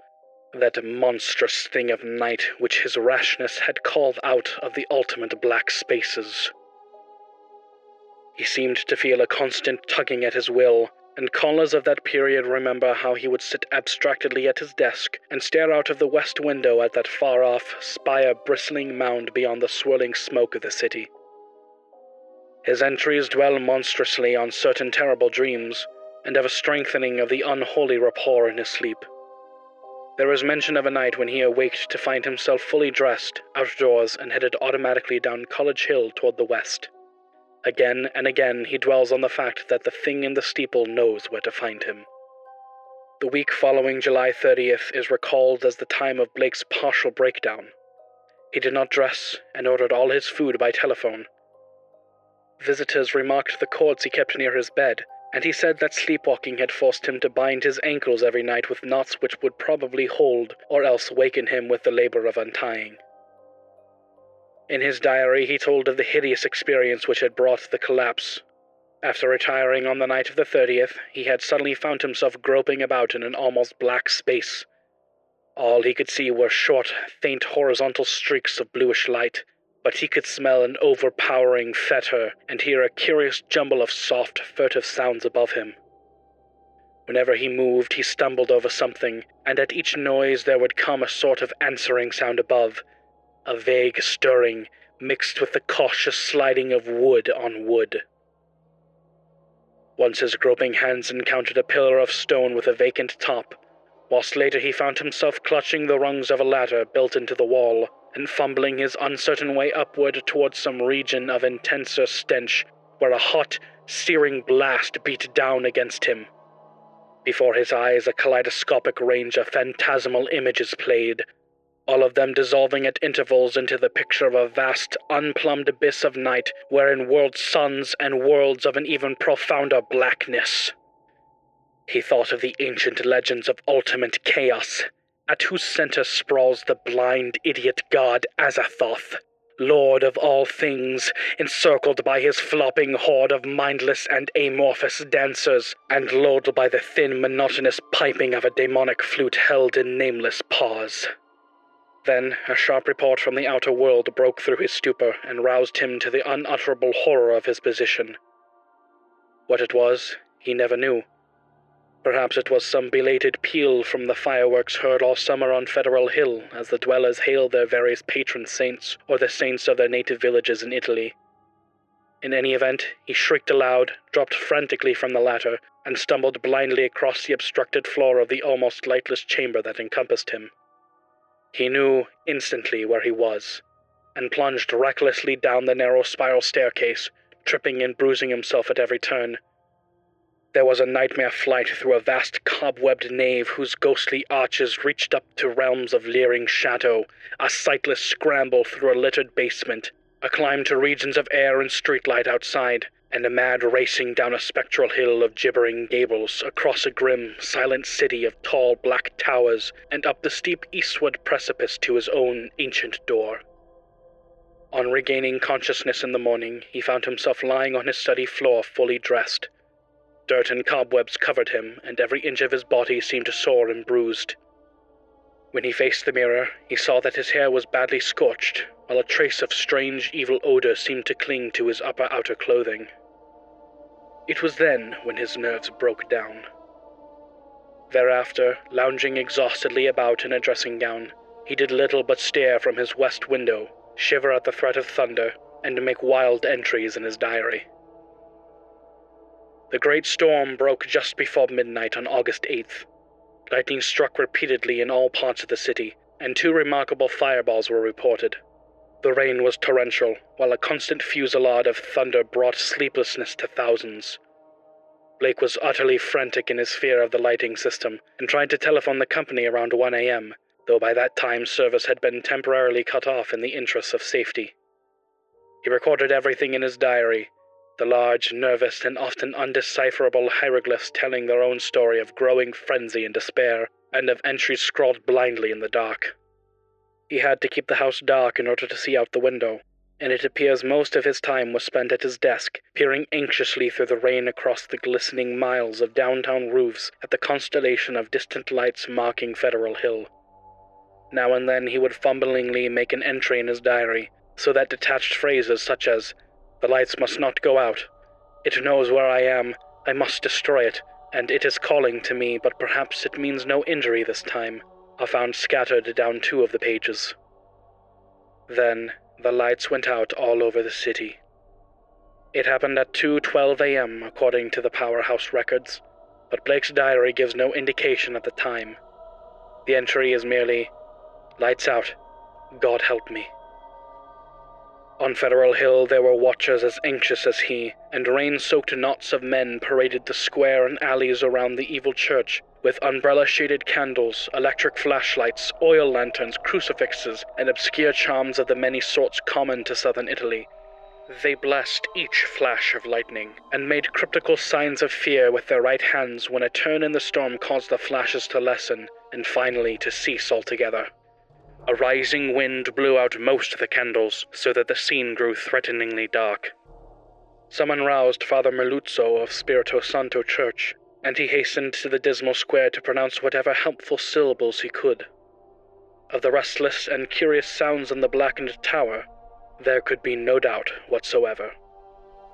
that monstrous thing of night which his rashness had called out of the ultimate black spaces. He seemed to feel a constant tugging at his will, and callers of that period remember how he would sit abstractedly at his desk and stare out of the west window at that far off, spire bristling mound beyond the swirling smoke of the city. His entries dwell monstrously on certain terrible dreams, and of a strengthening of the unholy rapport in his sleep. There is mention of a night when he awaked to find himself fully dressed, outdoors, and headed automatically down College Hill toward the west. Again and again he dwells on the fact that the thing in the steeple knows where to find him. The week following July 30th is recalled as the time of Blake's partial breakdown. He did not dress and ordered all his food by telephone, Visitors remarked the cords he kept near his bed, and he said that sleepwalking had forced him to bind his ankles every night with knots which would probably hold or else waken him with the labor of untying. In his diary, he told of the hideous experience which had brought the collapse. After retiring on the night of the 30th, he had suddenly found himself groping about in an almost black space. All he could see were short, faint horizontal streaks of bluish light, but he could smell an overpowering fetor and hear a curious jumble of soft, furtive sounds above him. Whenever he moved, he stumbled over something, and at each noise there would come a sort of answering sound above, a vague stirring mixed with the cautious sliding of wood on wood. Once his groping hands encountered a pillar of stone with a vacant top, whilst later he found himself clutching the rungs of a ladder built into the wall and fumbling his uncertain way upward towards some region of intenser stench where a hot, searing blast beat down against him. Before his eyes, a kaleidoscopic range of phantasmal images played, all of them dissolving at intervals into the picture of a vast, unplumbed abyss of night wherein whirled suns and worlds of an even profounder blackness. He thought of the ancient legends of ultimate chaos, at whose center sprawls the blind idiot god Azathoth, lord of all things, encircled by his flopping horde of mindless and amorphous dancers, and lulled by the thin, monotonous piping of a demonic flute held in nameless paws. Then a sharp report from the outer world broke through his stupor and roused him to the unutterable horror of his position. What it was, he never knew. Perhaps it was some belated peal from the fireworks heard all summer on Federal Hill as the dwellers hailed their various patron saints or the saints of their native villages in Italy. In any event, he shrieked aloud, dropped frantically from the ladder, and stumbled blindly across the obstructed floor of the almost lightless chamber that encompassed him. He knew instantly where he was, and plunged recklessly down the narrow spiral staircase, tripping and bruising himself at every turn. There was a nightmare flight through a vast cobwebbed nave whose ghostly arches reached up to realms of leering shadow, a sightless scramble through a littered basement, a climb to regions of air and streetlight outside, and a mad racing down a spectral hill of gibbering gables, across a grim, silent city of tall black towers, and up the steep eastward precipice to his own ancient door. On regaining consciousness in the morning, he found himself lying on his study floor fully dressed. Dirt and cobwebs covered him, and every inch of his body seemed sore and bruised. When he faced the mirror, he saw that his hair was badly scorched, while a trace of strange evil odor seemed to cling to his upper outer clothing. It was then when his nerves broke down. Thereafter, lounging exhaustedly about in a dressing gown, he did little but stare from his west window, shiver at the threat of thunder, and make wild entries in his diary. The great storm broke just before midnight on August 8th. Lightning struck repeatedly in all parts of the city, and two remarkable fireballs were reported. The rain was torrential, while a constant fusillade of thunder brought sleeplessness to thousands. Blake was utterly frantic in his fear of the lighting system and tried to telephone the company around 1 a.m., though by that time service had been temporarily cut off in the interests of safety. He recorded everything in his diary, the large, nervous, and often undecipherable hieroglyphs telling their own story of growing frenzy and despair, and of entries scrawled blindly in the dark. He had to keep the house dark in order to see out the window, and it appears most of his time was spent at his desk, peering anxiously through the rain across the glistening miles of downtown roofs at the constellation of distant lights marking Federal Hill. Now and then he would fumblingly make an entry in his diary, so that detached phrases such as, The lights must not go out, It knows where I am, I must destroy it, and it is calling to me, but perhaps it means no injury this time are found scattered down two of the pages. Then the lights went out all over the city. It happened at 2:12 a.m. according to the powerhouse records, but Blake's diary gives no indication at the time. The entry is merely lights out. God help me. On Federal Hill there were watchers as anxious as he, and rain soaked knots of men paraded the square and alleys around the evil church with umbrella shaded candles, electric flashlights, oil lanterns, crucifixes, and obscure charms of the many sorts common to southern Italy. They blessed each flash of lightning and made cryptical signs of fear with their right hands when a turn in the storm caused the flashes to lessen and finally to cease altogether. A rising wind blew out most of the candles so that the scene grew threateningly dark. Someone roused Father Merluzzo of Spirito Santo Church, and he hastened to the dismal square to pronounce whatever helpful syllables he could. Of the restless and curious sounds in the blackened tower, there could be no doubt whatsoever.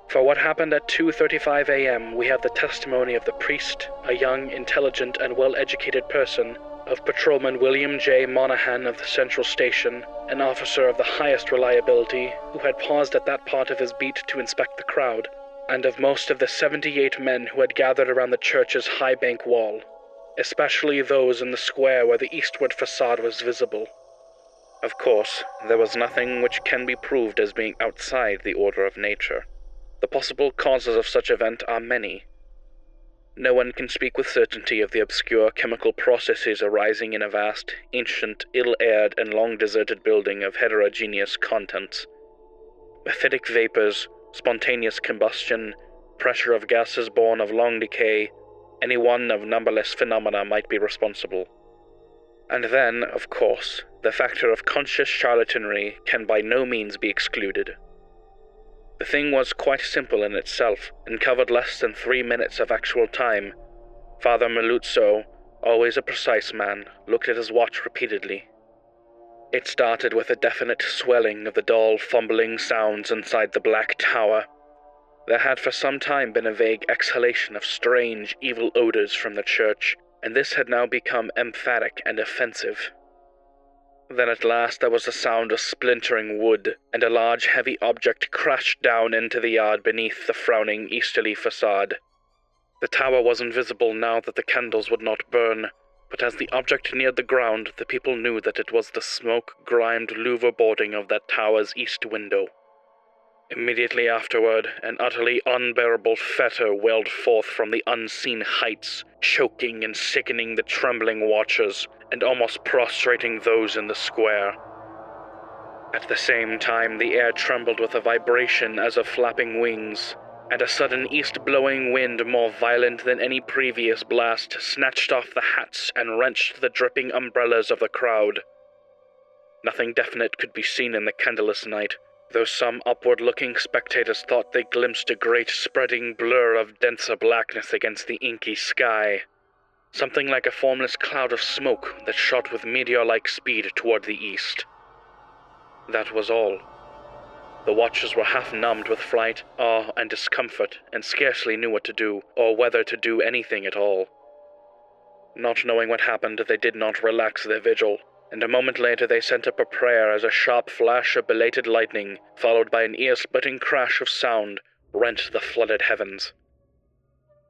For what happened at 2:35 a.m., we have the testimony of the priest, a young, intelligent, and well-educated person, of Patrolman William J. Monahan of the Central Station, an officer of the highest reliability, who had paused at that part of his beat to inspect the crowd, and of most of the 78 men who had gathered around the church's high bank wall, especially those in the square where the eastward facade was visible. Of course, there was nothing which can be proved as being outside the order of nature. The possible causes of such event are many. No one can speak with certainty of the obscure chemical processes arising in a vast, ancient, ill aired, and long deserted building of heterogeneous contents. Mephitic vapors, spontaneous combustion, pressure of gases born of long decay, any one of numberless phenomena might be responsible. And then, of course, the factor of conscious charlatanry can by no means be excluded. The thing was quite simple in itself, and covered less than three minutes of actual time. Father Merluzzo, always a precise man, looked at his watch repeatedly. It started with a definite swelling of the dull, fumbling sounds inside the black tower. There had for some time been a vague exhalation of strange, evil odors from the church, and this had now become emphatic and offensive. Then at last there was the sound of splintering wood, and a large heavy object crashed down into the yard beneath the frowning easterly facade. The tower was invisible now that the candles would not burn, but as the object neared the ground, the people knew that it was the smoke grimed louver boarding of that tower's east window. Immediately afterward, an utterly unbearable fetor welled forth from the unseen heights, choking and sickening the trembling watchers, and almost prostrating those in the square. At the same time, the air trembled with a vibration as of flapping wings, and a sudden east blowing wind more violent than any previous blast snatched off the hats and wrenched the dripping umbrellas of the crowd. Nothing definite could be seen in the candleless night though some upward looking spectators thought they glimpsed a great spreading blur of denser blackness against the inky sky. Something like a formless cloud of smoke that shot with meteor like speed toward the east. That was all. The watchers were half numbed with fright, awe, and discomfort, and scarcely knew what to do, or whether to do anything at all. Not knowing what happened, they did not relax their vigil, and a moment later they sent up a prayer as a sharp flash of belated lightning, followed by an ear splitting crash of sound, rent the flooded heavens.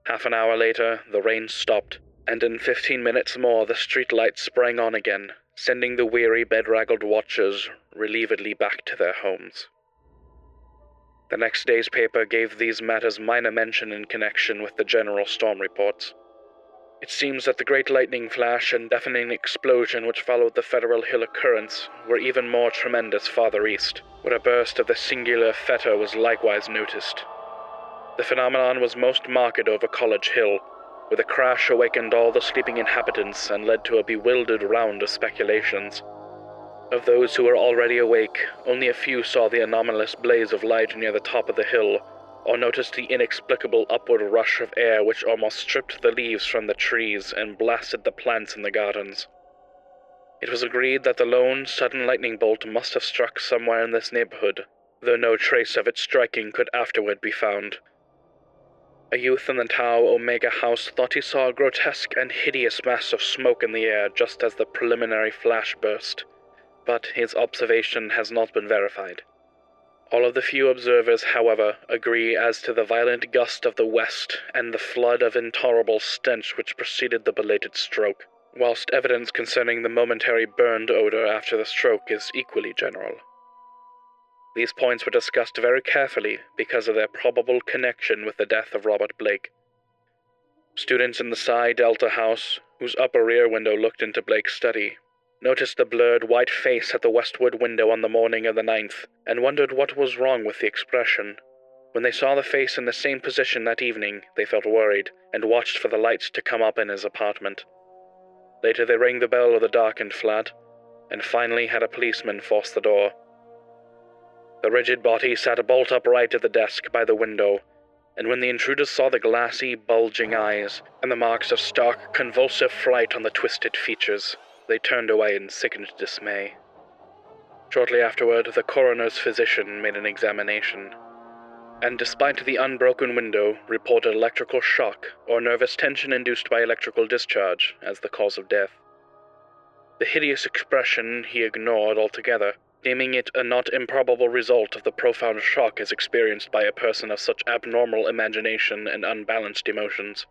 Half an hour later, the rain stopped, and in fifteen minutes more the street lights sprang on again, sending the weary, bedraggled watchers relievedly back to their homes. The next day's paper gave these matters minor mention in connection with the general storm reports. It seems that the great lightning flash and deafening explosion which followed the Federal Hill occurrence were even more tremendous farther east, where a burst of the singular fetor was likewise noticed. The phenomenon was most marked over College Hill, where a crash awakened all the sleeping inhabitants and led to a bewildered round of speculations. Of those who were already awake, only a few saw the anomalous blaze of light near the top of the hill, or noticed the inexplicable upward rush of air which almost stripped the leaves from the trees and blasted the plants in the gardens. It was agreed that the lone, sudden lightning bolt must have struck somewhere in this neighborhood, though no trace of its striking could afterward be found. A youth in the Tau Omega house thought he saw a grotesque and hideous mass of smoke in the air just as the preliminary flash burst, but his observation has not been verified. All of the few observers, however, agree as to the violent gust of the west and the flood of intolerable stench which preceded the belated stroke, whilst evidence concerning the momentary burned odor after the stroke is equally general. These points were discussed very carefully because of their probable connection with the death of Robert Blake. Students in the Psi Delta house, whose upper rear window looked into Blake's study, noticed the blurred white face at the westward window on the morning of the ninth, and wondered what was wrong with the expression. When they saw the face in the same position that evening, they felt worried and watched for the lights to come up in his apartment. Later, they rang the bell of the darkened flat, and finally had a policeman force the door. The rigid body sat bolt upright at the desk by the window, and when the intruders saw the glassy, bulging eyes and the marks of stark, convulsive fright on the twisted features, they turned away in sickened dismay. Shortly afterward, the coroner's physician made an examination, and despite the unbroken window, reported electrical shock or nervous tension induced by electrical discharge as the cause of death. The hideous expression he ignored altogether, deeming it a not improbable result of the profound shock as experienced by a person of such abnormal imagination and unbalanced emotions.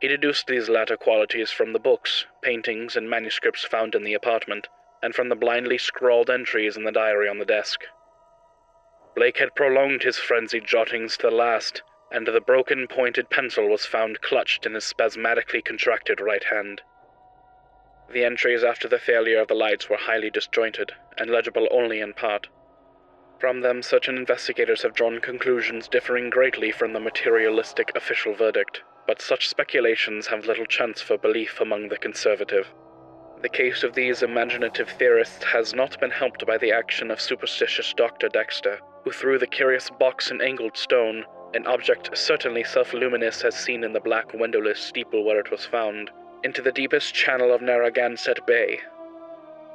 He deduced these latter qualities from the books, paintings, and manuscripts found in the apartment, and from the blindly scrawled entries in the diary on the desk. Blake had prolonged his frenzied jottings to the last, and the broken pointed pencil was found clutched in his spasmodically contracted right hand. The entries after the failure of the lights were highly disjointed and legible only in part. From them, certain investigators have drawn conclusions differing greatly from the materialistic official verdict, but such speculations have little chance for belief among the conservative. The case of these imaginative theorists has not been helped by the action of superstitious Dr. Dexter, who threw the curious box in angled stone, an object certainly self luminous as seen in the black windowless steeple where it was found, into the deepest channel of Narragansett Bay.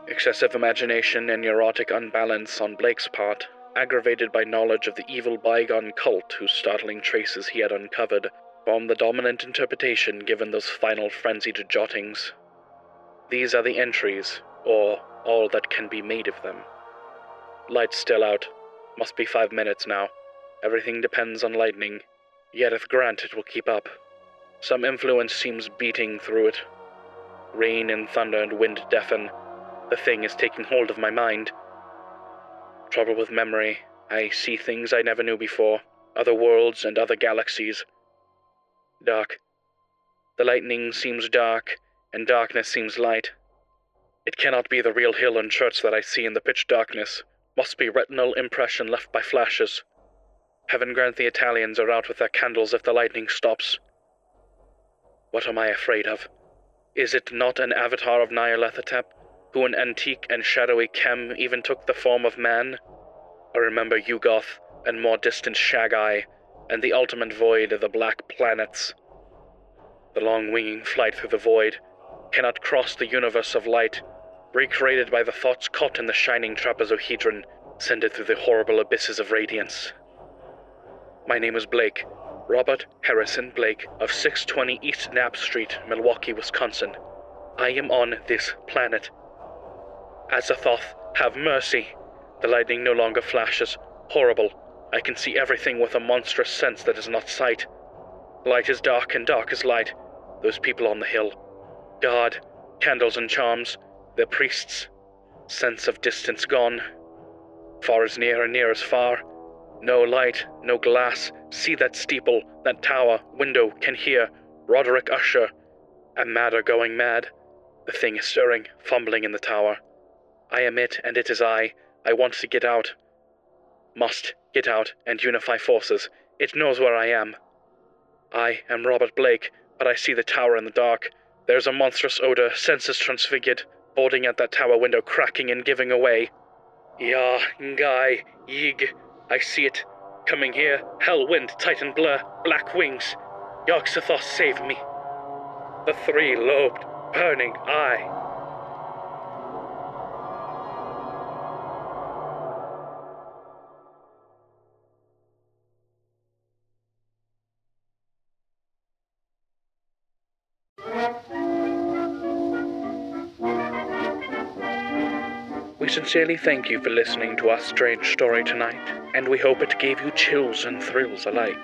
Excessive imagination and neurotic unbalance on Blake's part, aggravated by knowledge of the evil bygone cult whose startling traces he had uncovered, formed the dominant interpretation given those final frenzied jottings. These are the entries, or all that can be made of them. Light's still out. Must be five minutes now. Everything depends on lightning. Yet if grant it will keep up. Some influence seems beating through it. Rain and thunder and wind deafen. The thing is taking hold of my mind. Trouble with memory. I see things I never knew before, other worlds and other galaxies. Dark. The lightning seems dark, and darkness seems light. It cannot be the real hill and church that I see in the pitch darkness. Must be retinal impression left by flashes. Heaven grant the Italians are out with their candles if the lightning stops. What am I afraid of? Is it not an avatar of Nyarlathotep, who in antique and shadowy Khem even took the form of man? I remember Yuggoth and more distant Shaggai, and the ultimate void of the black planets. The long winging flight through the void cannot cross the universe of light, recreated by the thoughts caught in the shining trapezohedron, send it through the horrible abysses of radiance. My name is Blake, Robert Harrison Blake of 620 East Knapp Street, Milwaukee, Wisconsin. I am on this planet. Azathoth, have mercy. The lightning no longer flashes. Horrible. I can see everything with a monstrous sense that is not sight. Light is dark and dark is light. Those people on the hill. God, candles and charms, their priests. Sense of distance gone. Far is near and near is far. No light, no glass. See that steeple, that tower, window, can hear. Roderick Usher. Am madder going mad. The thing is stirring, fumbling in the tower. I am it, and it is I. I want to get out. Must get out and unify forces. It knows where I am. I am Robert Blake, but I see the tower in the dark. There's a monstrous odor, senses transfigured, boarding at that tower window, cracking and giving away. Ya, Ngai, Yig, I see it. Coming here, hell wind, titan blur, black wings. Yog-Sothoth save me. The three lobed, burning eye. Sincerely thank you for listening to our strange story tonight, and we hope it gave you chills and thrills alike.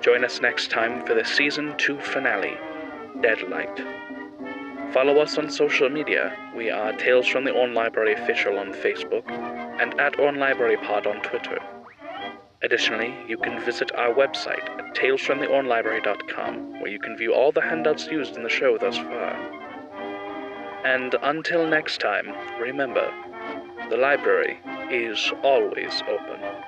Join us next time for the season 2 finale, Deadlight. Follow us on social media. We are Tales from the On Library Official on Facebook and at On Library Pod on Twitter. Additionally, you can visit our website at talesfromtheonlibrary.com, where you can view all the handouts used in the show thus far. And until next time, remember the library is always open.